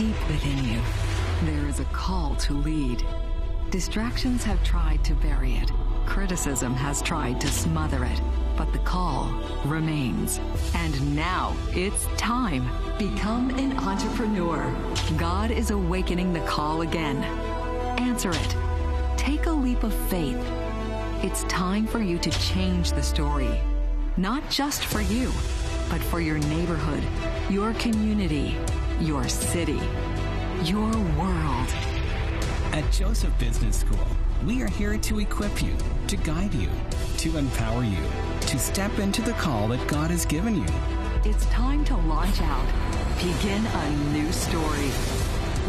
Deep within you, there is a call to lead. Distractions have tried to bury it. Criticism has tried to smother it. But the call remains. And now it's time. Become an entrepreneur. God is awakening the call again. Answer it. Take a leap of faith. It's time for you to change the story. Not just for you, but for your neighborhood, your community, your city, your world. At Joseph Business School, we are here to equip you, to guide you, to empower you, to step into the call that God has given you. It's time to launch out. Begin a new story.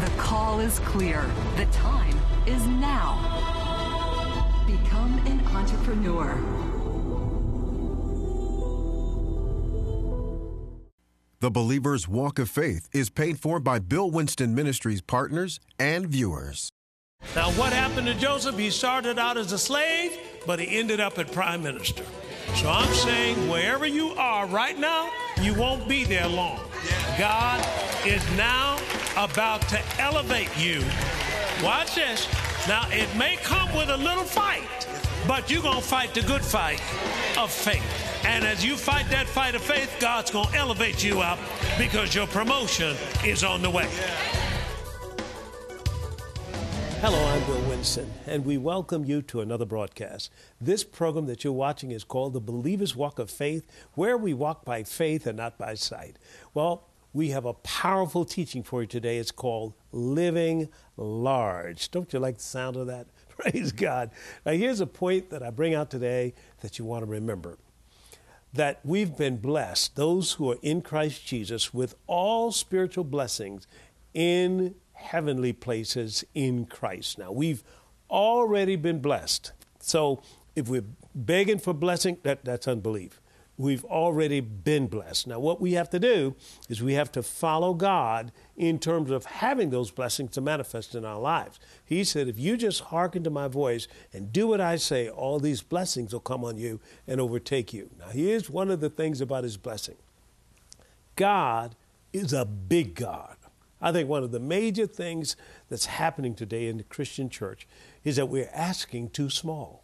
The call is clear. The time is now. Become an entrepreneur. The Believer's Walk of Faith is paid for by Bill Winston Ministries partners and viewers. Now, what happened to Joseph? He started out as a slave, but he ended up at prime minister. So I'm saying, wherever you are right now, you won't be there long. God is now about to elevate you. Watch this. Now, it may come with a little fight, but you're going to fight the good fight of faith. And as you fight that fight of faith, God's going to elevate you up because your promotion is on the way. Hello, I'm Bill Winston, and we welcome you to another broadcast. This program that you're watching is called The Believer's Walk of Faith, where we walk by faith and not by sight. Well, we have a powerful teaching for you today. It's called Living Large. Don't you like the sound of that? Praise God. Now, here's a point that I bring out today that you want to remember that we've been blessed, those who are in Christ Jesus, with all spiritual blessings in heavenly places in Christ. Now, we've already been blessed. So, if we're begging for blessing, that, that's unbelief. We've already been blessed. Now, what we have to do is we have to follow God in terms of having those blessings to manifest in our lives. He said, If you just hearken to my voice and do what I say, all these blessings will come on you and overtake you. Now, here's one of the things about his blessing God is a big God. I think one of the major things that's happening today in the Christian church is that we're asking too small.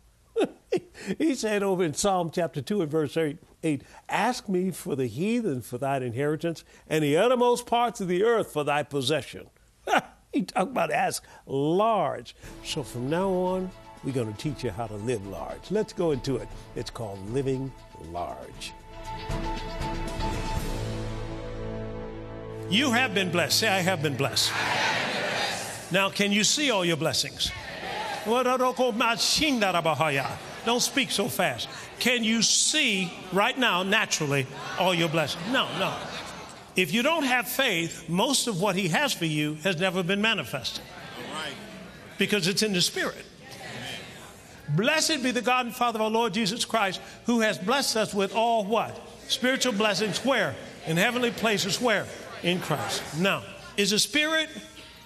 he said over in Psalm chapter 2 and verse 8, 8, Ask me for the heathen for thine inheritance, and the uttermost parts of the earth for thy possession. he talked about ask large. So from now on, we're going to teach you how to live large. Let's go into it. It's called living large. You have been blessed. Say, I have been blessed. Now, can you see all your blessings? Don't speak so fast. Can you see right now, naturally, all your blessings? No, no. If you don't have faith, most of what He has for you has never been manifested because it's in the Spirit. Blessed be the God and Father of our Lord Jesus Christ, who has blessed us with all what? Spiritual blessings where? In heavenly places where? In Christ. Now, is the Spirit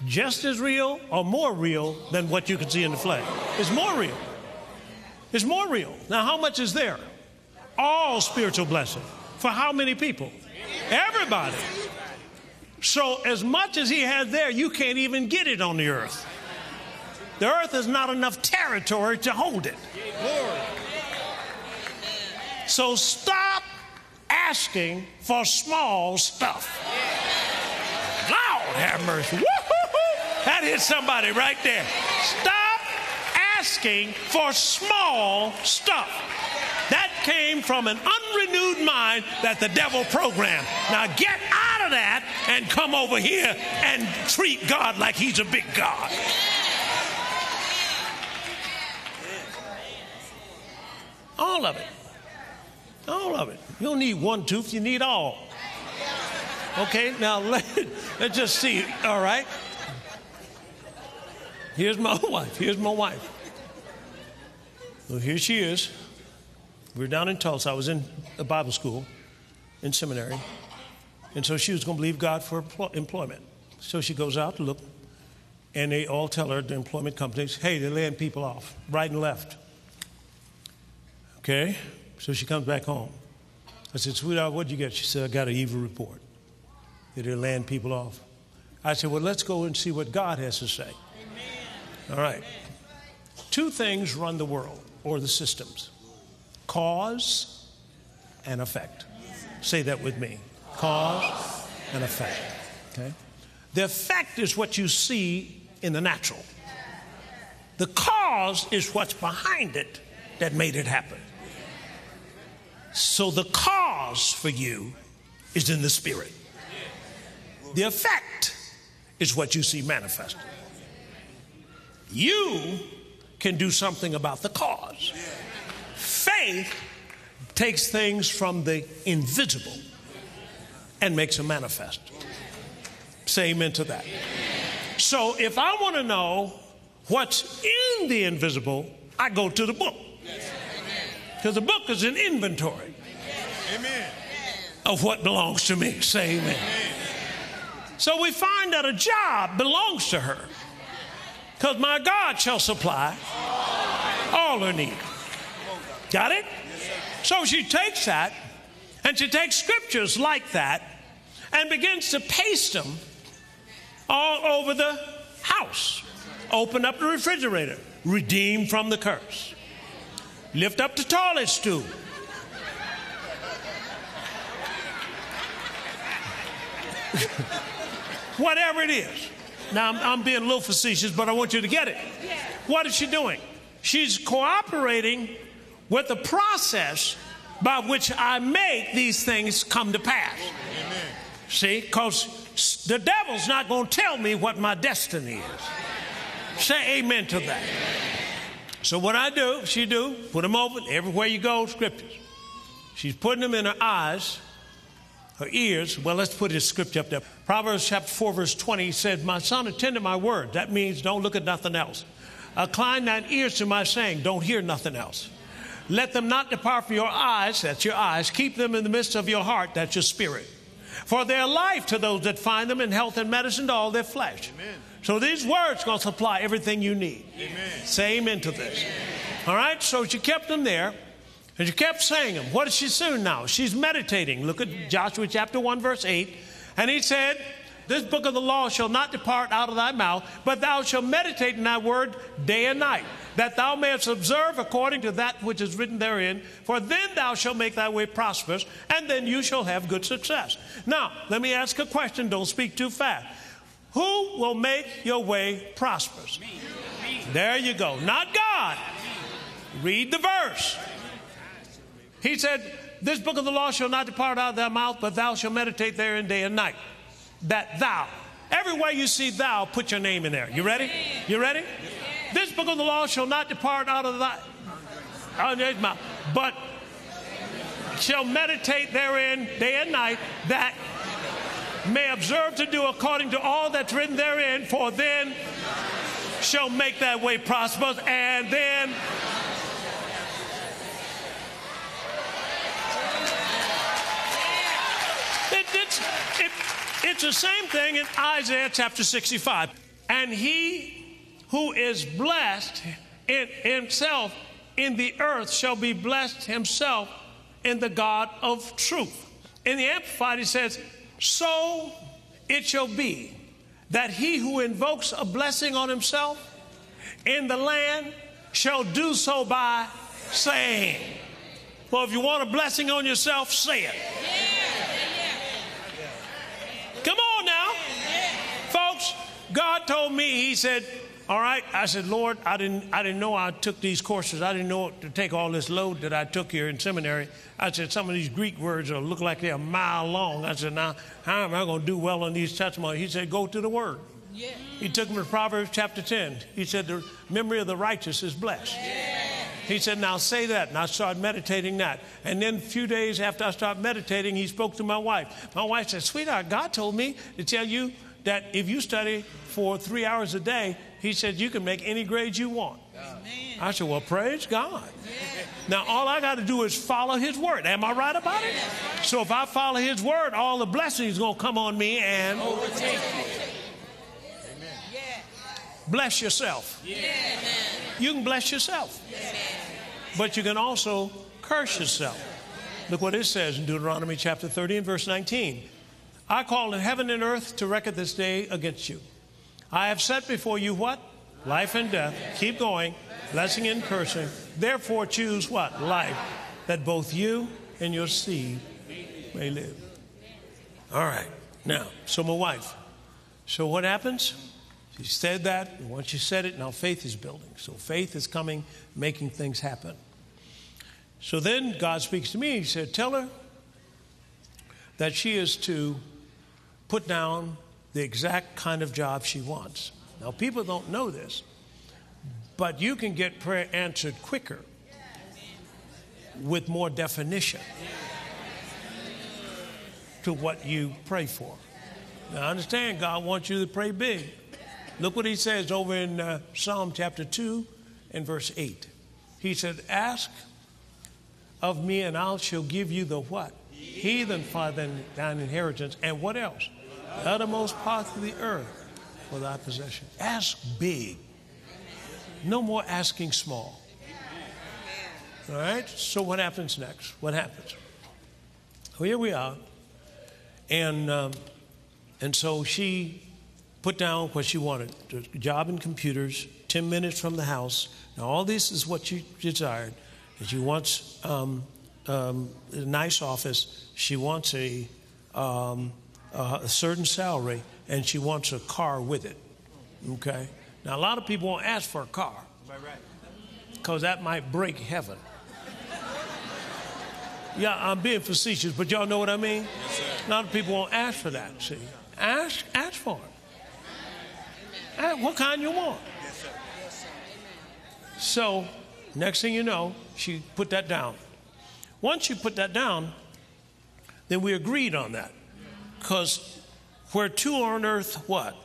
just as real or more real than what you can see in the flesh? It's more real. It's more real. Now, how much is there? All spiritual blessing. For how many people? Everybody. So, as much as He has there, you can't even get it on the earth. The earth is not enough territory to hold it. So, stop asking for small stuff. Lord have mercy. That hit somebody right there. Stop asking for small stuff. That came from an unrenewed mind that the devil programmed. Now get out of that and come over here and treat God like he's a big God. All of it. All of it. You don't need one tooth, you need all. Okay, now let, let's just see. All right. Here's my wife. Here's my wife. Well, here she is. We are down in Tulsa. I was in a Bible school in seminary. And so she was going to believe God for employment. So she goes out to look, and they all tell her, the employment companies, hey, they're laying people off, right and left. Okay? So she comes back home. I said, sweetheart, what'd you get? She said, I got an evil report. That they're laying people off. I said, Well, let's go and see what God has to say. All right. Two things run the world or the systems cause and effect. Say that with me cause and effect. Okay? The effect is what you see in the natural, the cause is what's behind it that made it happen. So the cause for you is in the spirit. The effect is what you see manifested. You can do something about the cause. Faith takes things from the invisible and makes them manifest. Say amen to that. So if I want to know what's in the invisible, I go to the book. Because the book is an inventory amen. of what belongs to me. Say amen. So we find that a job belongs to her. Because my God shall supply all her need. Got it? So she takes that and she takes scriptures like that and begins to paste them all over the house. Open up the refrigerator, redeemed from the curse. Lift up the toilet stool. Whatever it is. Now, I'm, I'm, being a little facetious, but I want you to get it. What is she doing? She's cooperating with the process by which I make these things come to pass. Amen. See, because the devil's not going to tell me what my destiny is. Say amen to that. So what I do, she do, put them open everywhere you go, scriptures. She's putting them in her eyes, her ears. Well, let's put his scripture up there. Proverbs chapter 4, verse 20 said, My son, attend to my word. That means don't look at nothing else. Incline thine ears to my saying, don't hear nothing else. Let them not depart from your eyes, that's your eyes. Keep them in the midst of your heart, that's your spirit. For their life to those that find them, in health and medicine to all their flesh. Amen. So these words going to supply everything you need. Amen. Say amen to this. Amen. All right, so she kept them there. And she kept saying them. What is she doing now? She's meditating. Look at Joshua chapter 1, verse 8. And he said, This book of the law shall not depart out of thy mouth, but thou shalt meditate in thy word day and night, that thou mayest observe according to that which is written therein. For then thou shalt make thy way prosperous, and then you shall have good success. Now, let me ask a question. Don't speak too fast. Who will make your way prosperous? There you go. Not God. Read the verse. He said, This book of the law shall not depart out of thy mouth, but thou shalt meditate therein day and night. That thou. Everywhere you see thou, put your name in there. You ready? You ready? This book of the law shall not depart out of thy out of mouth, but shall meditate therein day and night, that may observe to do according to all that's written therein, for then shall make that way prosperous, and then it, it's, it, it's the same thing in Isaiah chapter 65. And he who is blessed in himself in the earth shall be blessed himself in the God of truth. In the Amplified, he says, so it shall be that he who invokes a blessing on himself in the land shall do so by saying. Well, if you want a blessing on yourself, say it. Come on now. Folks, God told me, He said, all right. I said, Lord, I didn't, I didn't know I took these courses. I didn't know to take all this load that I took here in seminary. I said, some of these Greek words will look like they're a mile long. I said, now, how am I going to do well on these testimonies? He said, go to the Word. Yeah. He took me to Proverbs chapter 10. He said, the memory of the righteous is blessed. Yeah. He said, now say that. And I started meditating that. And then a few days after I started meditating, he spoke to my wife. My wife said, sweetheart, God told me to tell you that if you study for three hours a day, he said you can make any grade you want. Amen. I said, well, praise God. Yeah. Now, all I got to do is follow his word. Am I right about it? So if I follow his word, all the blessings are going to come on me and overtake me. Bless yourself. You can bless yourself. But you can also curse yourself. Look what it says in Deuteronomy chapter 30 and verse 19. I call in heaven and earth to record this day against you. I have set before you what? Life and death. Keep going. Blessing and cursing. Therefore, choose what? Life, that both you and your seed may live. All right. Now, so my wife. So what happens? She said that. Once she said it, now faith is building. So faith is coming, making things happen. So then God speaks to me. He said, Tell her that she is to put down the exact kind of job she wants. Now, people don't know this, but you can get prayer answered quicker with more definition to what you pray for. Now, understand, God wants you to pray big. Look what he says over in uh, Psalm chapter 2 and verse 8. He said, Ask of me, and I shall give you the what? Heathen for thine inheritance. And what else? The uttermost parts of the earth for thy possession. Ask big. No more asking small. All right? So, what happens next? What happens? Well, here we are. And, um, and so she put down what she wanted a job in computers, 10 minutes from the house. Now, all this is what she desired. And she wants um, um, a nice office, she wants a, um, Uh, a certain salary, and she wants a car with it. Okay? Now, a lot of people won't ask for a car because that might break heaven. Yeah, I'm being facetious, but y'all know what I mean? Yes, a lot of people won't ask for that, see? Ask, ask for it. Ask what kind you want? So, next thing you know, she put that down. Once you put that down, then we agreed on that. Because where two on earth, what?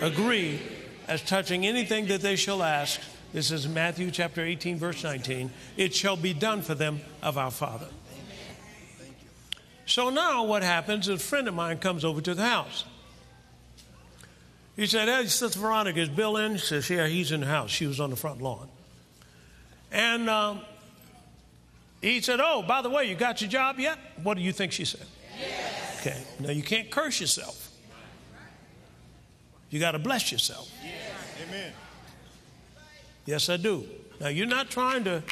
Agree as touching anything that they shall ask. This is Matthew chapter 18, verse 19. It shall be done for them of our Father. So now what happens is a friend of mine comes over to the house. He said, Hey, Sister Veronica, is Bill in? She says, Yeah, he's in the house. She was on the front lawn. And um, he said, Oh, by the way, you got your job yet? What do you think she said? Okay. Now you can't curse yourself. You got to bless yourself. Yes. Amen. Yes, I do. Now you're not trying to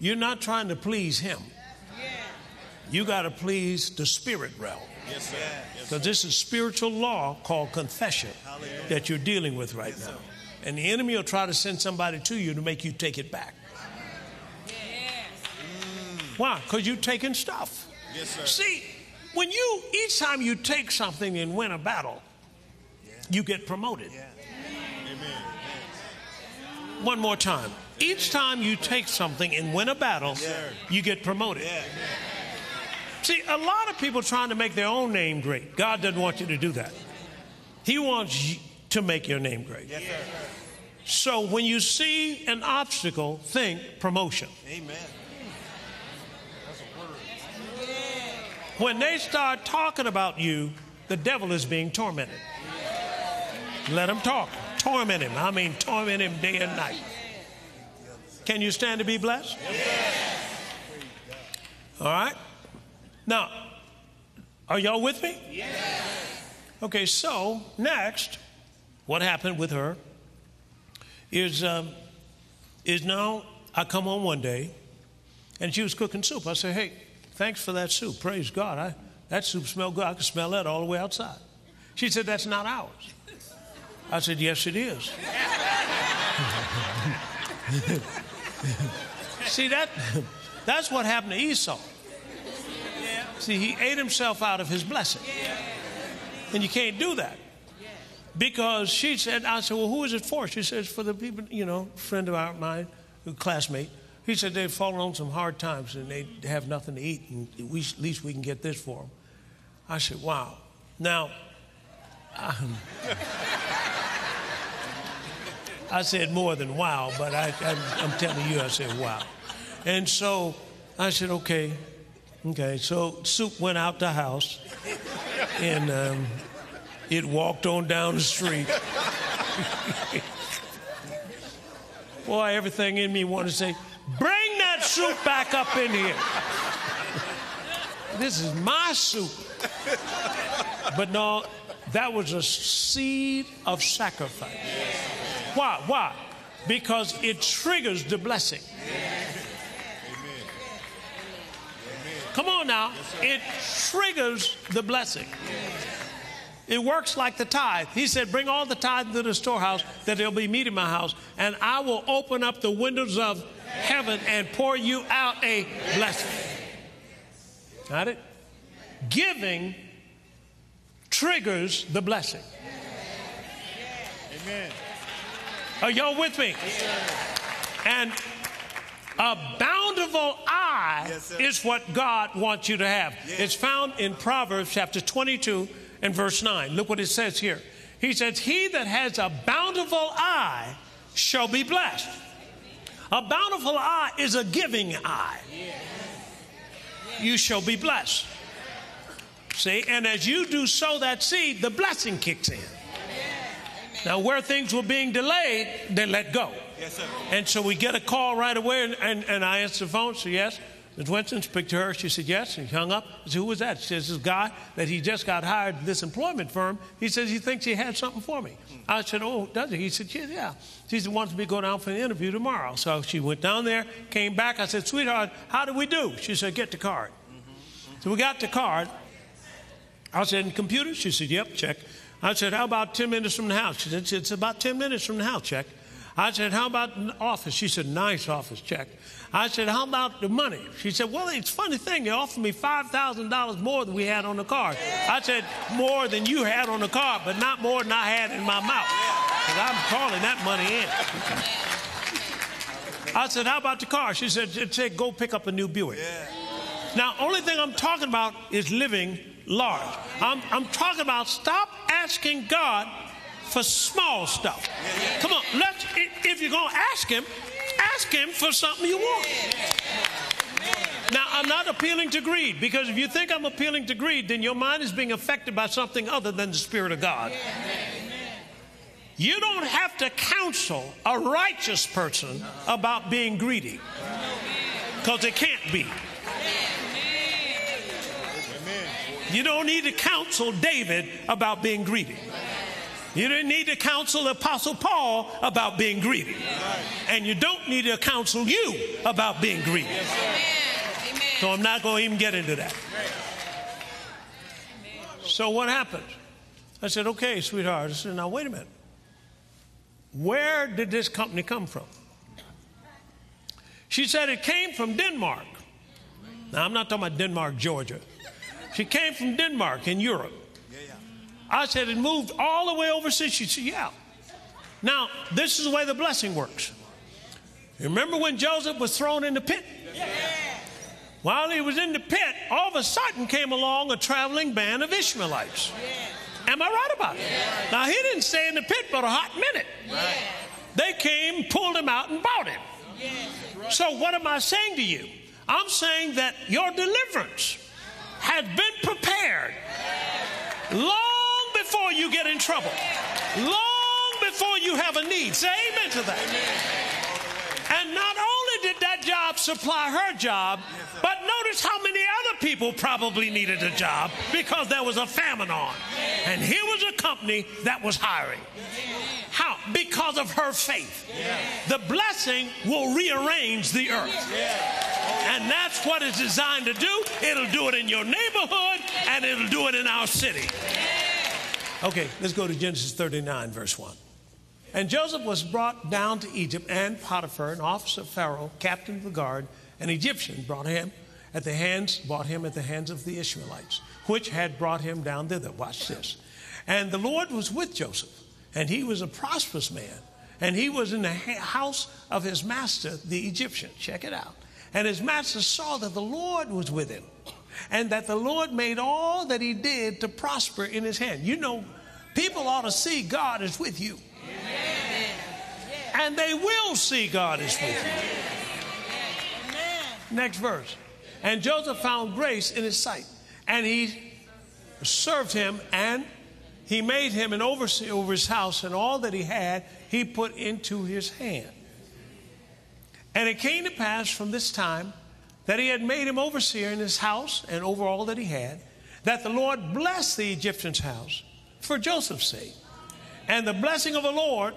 you're not trying to please him. You got to please the spirit realm. Yes, sir. Because this is spiritual law called confession that you're dealing with right now. And the enemy will try to send somebody to you to make you take it back. Why? Because you're taking stuff. Yes, sir. See, when you, each time you take something and win a battle, yeah. you get promoted. Yeah. Amen. One more time. Each time you take something and win a battle, you get promoted. Yeah. See, a lot of people trying to make their own name great. God doesn't want you to do that. He wants you to make your name great. Yes, so when you see an obstacle, think promotion. Amen. When they start talking about you, the devil is being tormented. Let him talk. Torment him. I mean, torment him day and night. Can you stand to be blessed? All right. Now, are y'all with me? Yes. Okay, so next, what happened with her is um, is now I come home one day, and she was cooking soup. I said, "Hey, thanks for that soup. Praise God. I, that soup smelled good. I could smell that all the way outside." She said, "That's not ours." I said, "Yes, it is." See that? That's what happened to Esau. See, he ate himself out of his blessing. And you can't do that. Because she said, I said, well, who is it for? She says, for the people, you know, friend of our, mine, classmate. He said they've fallen on some hard times and they have nothing to eat, and we, at least we can get this for them. I said, wow. Now, um, I said more than wow, but I, am telling you, I said wow. And so I said, okay, Okay, so soup went out the house and um, it walked on down the street. Boy, everything in me wanted to say, bring that soup back up in here. this is my soup. But no, that was a seed of sacrifice. Why? Why? Because it triggers the blessing. Come on now. It triggers the blessing. It works like the tithe. He said, Bring all the tithe into the storehouse, that there'll be meat in my house, and I will open up the windows of heaven and pour you out a blessing. Got it? Giving triggers the blessing. Amen. Are y'all with me? And a bountiful eye Yes, is what God wants you to have. Yes. It's found in Proverbs chapter 22 and verse 9. Look what it says here. He says, He that has a bountiful eye shall be blessed. A bountiful eye is a giving eye. You shall be blessed. See, and as you do sow that seed, the blessing kicks in. Now, where things were being delayed, they let go. Yes, sir. And so we get a call right away, and, and, and I answer the phone. so yes. Ms. Winston spoke to her. She said, yes. And he hung up. I said, who was that? She says, this guy that he just got hired this employment firm. He says he thinks he had something for me. I said, oh, does he? He said, yeah. She said, wants me to go down for an interview tomorrow. So she went down there, came back. I said, sweetheart, how do we do? She said, get the card. So we got the card. I said, computer? She said, yep, check. I said, how about 10 minutes from the house? She said, it's about 10 minutes from the house, check. I said, how about office? She said, nice office, check. I said, how about the money? She said, well, it's a funny thing. They offered me $5,000 more than we had on the card. I said, more than you had on the card, but not more than I had in my mouth. Because I'm calling that money in. I said, how about the car? She said, it said, go pick up a new Buick. Now, only thing I'm talking about is living large. I'm, I'm talking about stop asking God for small stuff. Come on, let's. If you're gonna ask Him, ask Him for something you want. Now, I'm not appealing to greed because if you think I'm appealing to greed, then your mind is being affected by something other than the Spirit of God. You don't have to counsel a righteous person about being greedy because it can't be. You don't need to counsel David about being greedy. You didn't need to counsel Apostle Paul about being greedy. And you don't need to counsel you about being greedy. So I'm not going to even get into that. So what happened? I said, okay, sweetheart. I said, now wait a minute. Where did this company come from? She said it came from Denmark. Now, I'm not talking about Denmark, Georgia. She came from Denmark in Europe. I said, it moved all the way overseas. She said, yeah. Now, this is the way the blessing works. You remember when Joseph was thrown in the pit? While he was in the pit, all of a sudden came along a traveling band of Ishmaelites. Am I right about it? Now, he didn't stay in the pit but a hot minute. They came, pulled him out, and bought him. So, what am I saying to you? I'm saying that your deliverance has been prepared long before you get in trouble, long before you have a need. Say amen to that. And not only did that job supply her job, but notice how many other people probably needed a job because there was a famine on. And here was a company that was hiring. How? Because of her faith. The blessing will rearrange the earth. And that's what it's designed to do. It'll do it in your neighborhood and it'll do it in our city. Okay, let's go to Genesis 39, verse 1. And Joseph was brought down to Egypt, and Potiphar, an officer of Pharaoh, captain of the guard, an Egyptian, brought him at the hands, bought him at the hands of the Ishmaelites, which had brought him down thither. Watch this. And the Lord was with Joseph, and he was a prosperous man, and he was in the house of his master, the Egyptian. Check it out. And his master saw that the Lord was with him, and that the Lord made all that he did to prosper in his hand. You know, people ought to see God is with you and they will see God is with you. Next verse. And Joseph found grace in his sight, and he served him, and he made him an overseer over his house, and all that he had he put into his hand. And it came to pass from this time that he had made him overseer in his house and over all that he had, that the Lord blessed the Egyptian's house for Joseph's sake. And the blessing of the Lord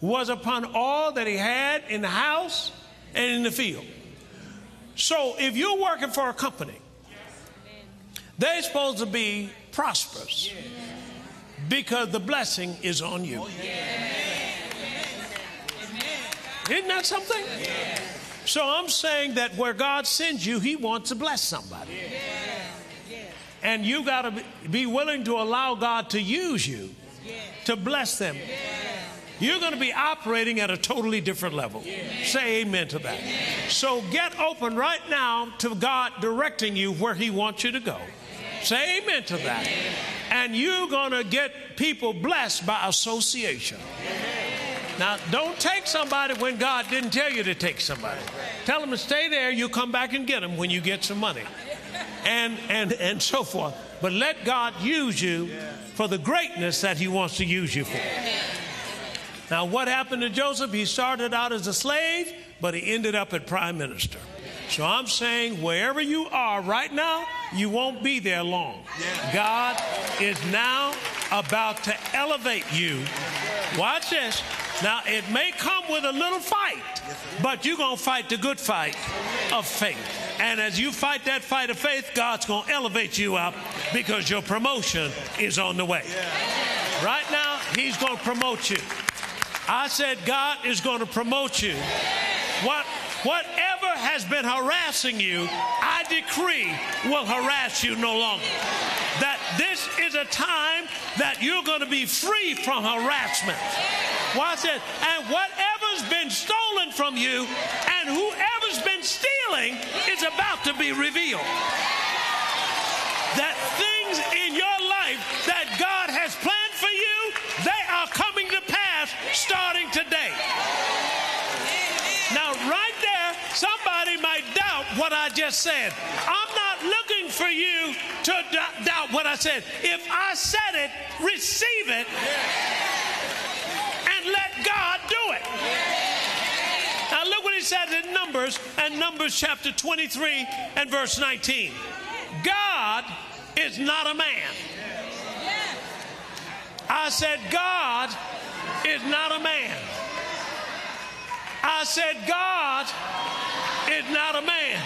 was upon all that he had in the house and in the field. So if you're working for a company, they're supposed to be prosperous because the blessing is on you. Isn't that something? So I'm saying that where God sends you, He wants to bless somebody. And you got to be willing to allow God to use you to bless them. You're going to be operating at a totally different level. Say amen to that. So get open right now to God directing you where He wants you to go. Say amen to that. And you're going to get people blessed by association. Now, don't take somebody when God didn't tell you to take somebody. Tell them to stay there. You'll come back and get them when you get some money. And, and, and so forth. But let God use you for the greatness that He wants to use you for. Now, what happened to Joseph? He started out as a slave, but he ended up at prime minister. So I'm saying wherever you are right now, you won't be there long. God is now about to elevate you. Watch this. Now, it may come with a little fight, but you're going to fight the good fight of faith. And as you fight that fight of faith, God's going to elevate you up because your promotion is on the way. Right now, He's going to promote you. I said, God is going to promote you. What, whatever has been harassing you, I decree will harass you no longer. That this is a time that you're going to be free from harassment. Watch it. And whatever's been stolen from you and whoever's been stealing is about to be revealed. That things in your life that God has planned what I just said. I'm not looking for you to d- doubt what I said. If I said it, receive it and let God do it. Now, look what he said in Numbers and Numbers chapter 23 and verse 19. God is not a man. I said, God is not a man. I said, God is not a man.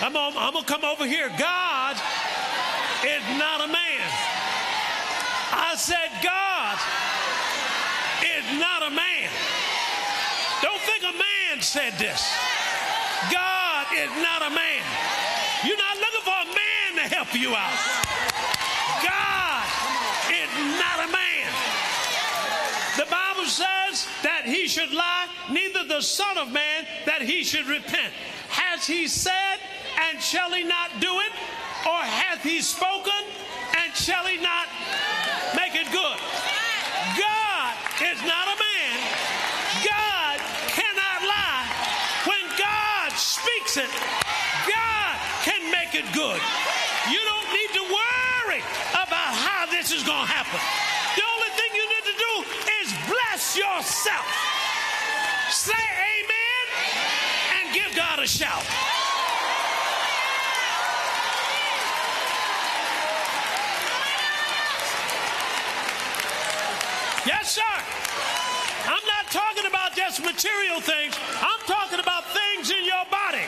I'm gonna, I'm gonna come over here. God is not a man. I said, God is not a man. Don't think a man said this. God is not a man. You're not looking for a man to help you out. God is not a man. The Bible says that he should neither the Son of Man that he should repent. Has he said, and shall he not do it? Or hath he spoken, and shall he not make it good? God is not a man. God cannot lie. When God speaks it, God can make it good. You don't need to worry about how this is going to happen. The only thing you need to do is bless yourself. Say amen and give God shout. Yes, sir. I'm not talking about just material things. I'm talking about things in your body.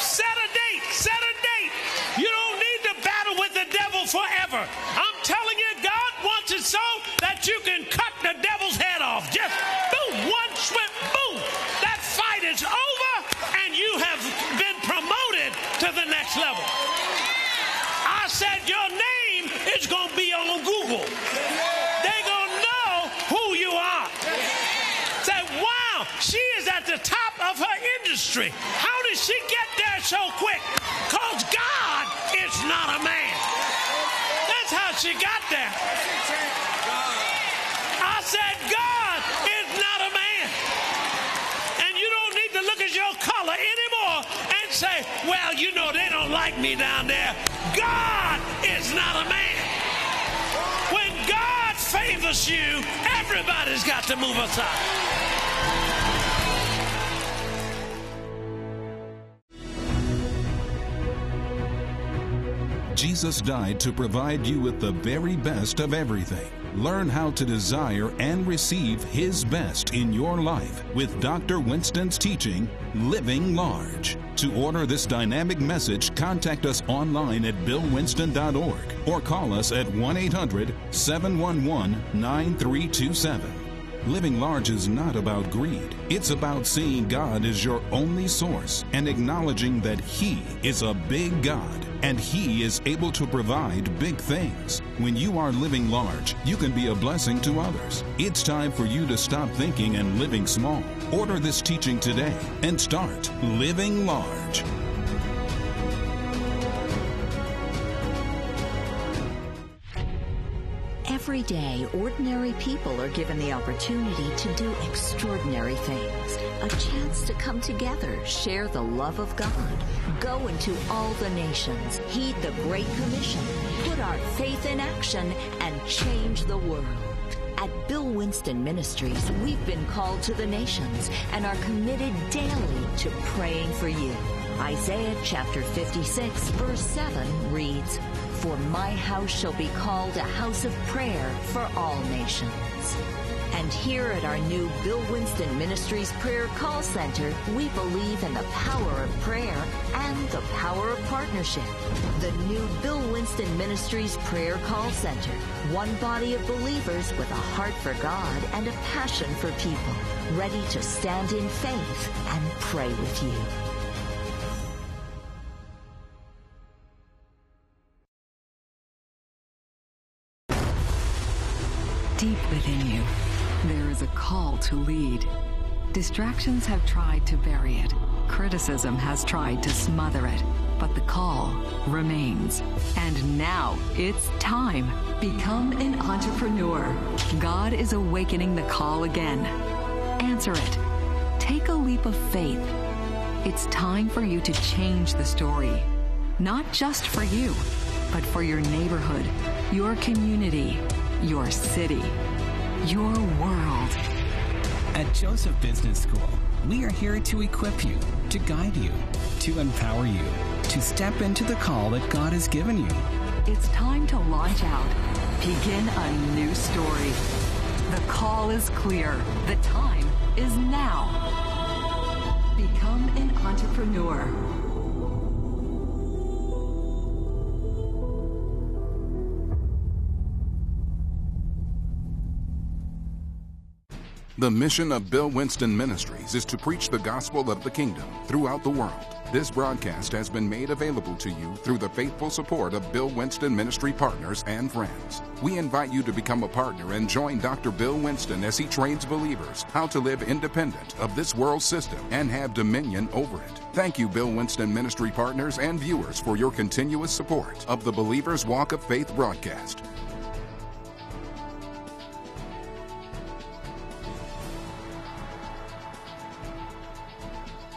Set a date. Set a date. You don't need to battle with the devil forever. I'm telling you, God wants it so that you can cut the devil's head off. Just boom, one swift boom. That fight is over, and you have been promoted to the next level. I said your name is going to be on Google. They're going to know who you are. Say, wow, she is at the top of her How did she get there so quick? Because God is not a man. That's how she got there. I said, God is not a man. And you don't need to look at your color anymore and say, well, you know, they don't like me down there. God is not a man. When God favors you, everybody's got to move aside. Jesus died to provide you with the very best of everything. Learn how to desire and receive His best in your life with Dr. Winston's teaching, Living Large. To order this dynamic message, contact us online at billwinston.org or call us at 1 800 711 9327. Living large is not about greed. It's about seeing God as your only source and acknowledging that He is a big God and He is able to provide big things. When you are living large, you can be a blessing to others. It's time for you to stop thinking and living small. Order this teaching today and start living large. Every day, ordinary people are given the opportunity to do extraordinary things. A chance to come together, share the love of God, go into all the nations, heed the Great Commission, put our faith in action, and change the world. At Bill Winston Ministries, we've been called to the nations and are committed daily to praying for you. Isaiah chapter 56 verse 7 reads, For my house shall be called a house of prayer for all nations. And here at our new Bill Winston Ministries Prayer Call Center, we believe in the power of prayer and the power of partnership. The new Bill Winston Ministries Prayer Call Center. One body of believers with a heart for God and a passion for people, ready to stand in faith and pray with you. Deep within you, there is a call to lead. Distractions have tried to bury it. Criticism has tried to smother it. But the call remains. And now it's time. Become an entrepreneur. God is awakening the call again. Answer it. Take a leap of faith. It's time for you to change the story. Not just for you, but for your neighborhood, your community, your city, your world. At Joseph Business School, we are here to equip you, to guide you, to empower you, to step into the call that God has given you. It's time to launch out. Begin a new story. The call is clear. The time is now. Become an entrepreneur. The mission of Bill Winston Ministries is to preach the gospel of the kingdom throughout the world. This broadcast has been made available to you through the faithful support of Bill Winston Ministry partners and friends. We invite you to become a partner and join Dr. Bill Winston as he trains believers how to live independent of this world system and have dominion over it. Thank you, Bill Winston Ministry partners and viewers, for your continuous support of the Believer's Walk of Faith broadcast.